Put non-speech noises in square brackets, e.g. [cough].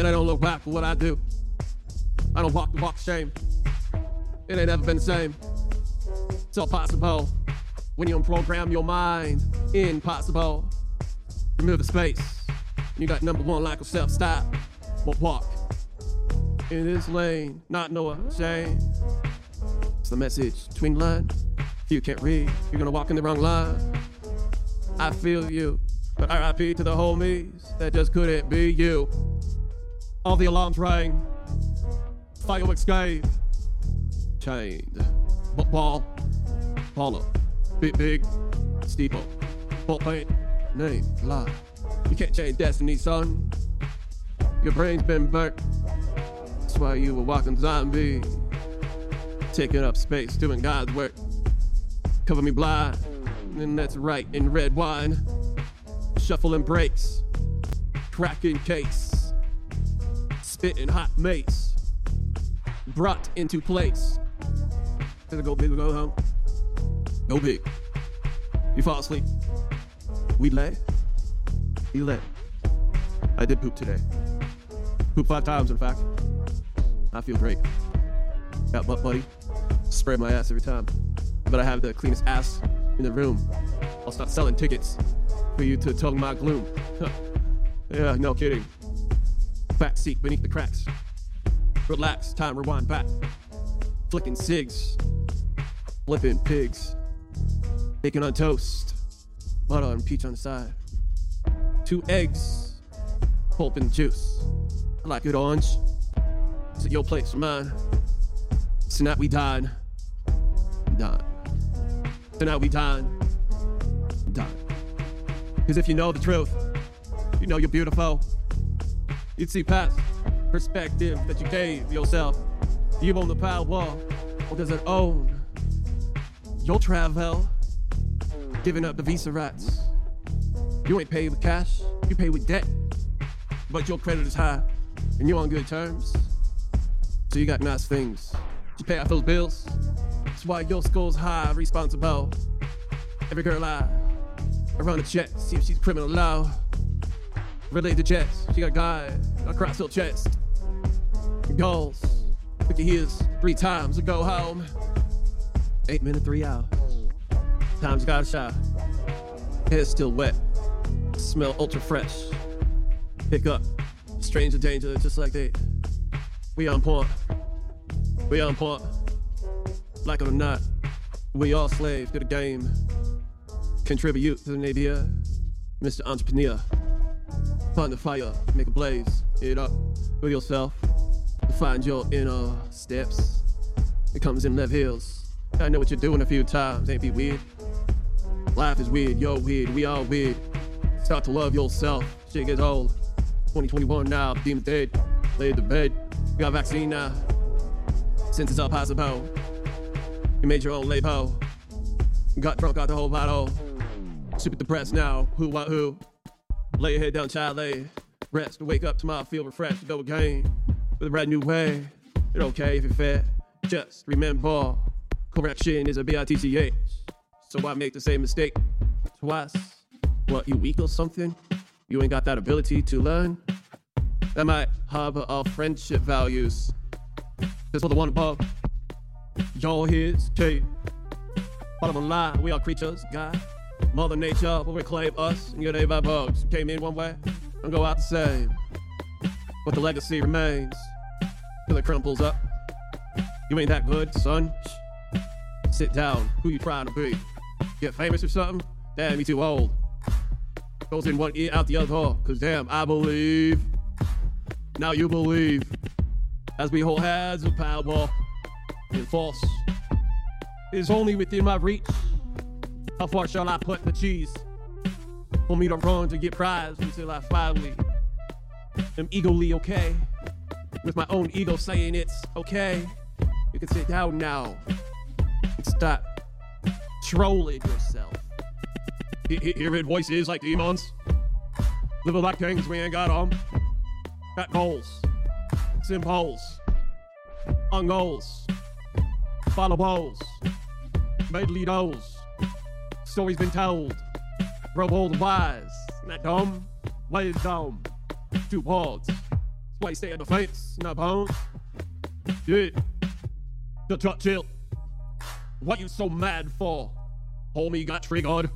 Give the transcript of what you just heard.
And I don't look back for what I do. I don't walk the walk shame. It ain't ever been the same. It's all possible when you unprogram your mind. Impossible. Remove the space. You got number one of self stop. But walk in this lane, not no shame. It's the message between lines. If you can't read, you're gonna walk in the wrong line. I feel you, but RIP to the homies that just couldn't be you. All the alarms rang, fireworks gave, chained, ball, follow, big big, steeple, ball paint, name, lie. You can't change destiny, son. Your brain's been burnt. That's why you a walking zombie, taking up space, doing God's work. Cover me blind, and that's right in red wine. Shuffling breaks, cracking case, spitting hot mace, brought into place. Gonna go big or go home. Go big. You fall asleep. We lay. You lay. I did poop today. Poop five times, in fact. I feel great. Got butt buddy. Spray my ass every time. But I have the cleanest ass in the room. I'll start selling tickets for you to tug my gloom. [laughs] yeah, no kidding. Back seat beneath the cracks. Relax, time rewind back. Flicking cigs. Flipping pigs. Bacon on toast. Butter and peach on the side. Two eggs. Pulp and juice. I like it orange. Is it your place or mine? Tonight we dine. Dine. Tonight we dine. Dine. Because if you know the truth, you know you're beautiful. You'd see past perspective that you gave yourself. You own the power, or does it own your travel? Giving up the visa rights. You ain't paid with cash, you pay with debt. But your credit is high, and you're on good terms. So you got nice things. You pay off those bills. That's why your score's high, responsible. Every girl I, I run a check, see if she's criminal law. Relate to checks, she got guy across her chest. Goals, 50 years, three times to go home. Eight minutes, three hours. Times got a shot. Hair's still wet. Smell ultra fresh. Pick up. Stranger danger, just like they. We on point. We on point. Like it or not, we all slaves to the game. Contribute to the nadir, uh, Mr. Entrepreneur. Find the fire, make a blaze, it up with yourself. Find your inner steps. It comes in left heels. I know what you're doing a few times, ain't be weird. Life is weird, you're weird, we all weird. Start to love yourself, shit gets old. 2021 now, demons dead, laid to bed. Got vaccine now, since it's all possible. You made your own label. Got drunk, out the whole bottle. Super depressed now, who, what, who? Lay your head down, child, lay. Rest, to wake up tomorrow, feel refreshed, go again. With a brand new way. It's okay if you're fat. Just remember, correction is a B-I-T-C-H. So why make the same mistake twice? What, you weak or something? You ain't got that ability to learn? That might harbor our friendship values. Just for the one above. Y'all his cave. Bottom line, we are creatures, God. Mother Nature will reclaim us and get a by bugs. Came in one way and go out the same. But the legacy remains till it crumples up. You ain't that good, son. Sit down. Who you trying to be? Get famous or something? Damn, you too old. Goes in one ear, out the other. Cause damn, I believe. Now you believe. As we hold hands of power and force. It's only within my reach. How far shall I put the cheese? For me to run to get prize until I finally am eagerly okay. With my own ego saying it's okay. You can sit down now and stop trolling yourself. He- he- Hearing voices like demons. Living like kings we ain't got on. Got goals. Symbols. On goals. Follow balls. Medley those. Stories been told. Grow old and wise. Not dumb. Lay it down. Two. Why you stay in the fence, not bones? Yeah. The chill. What you so mad for? Homie got triggered.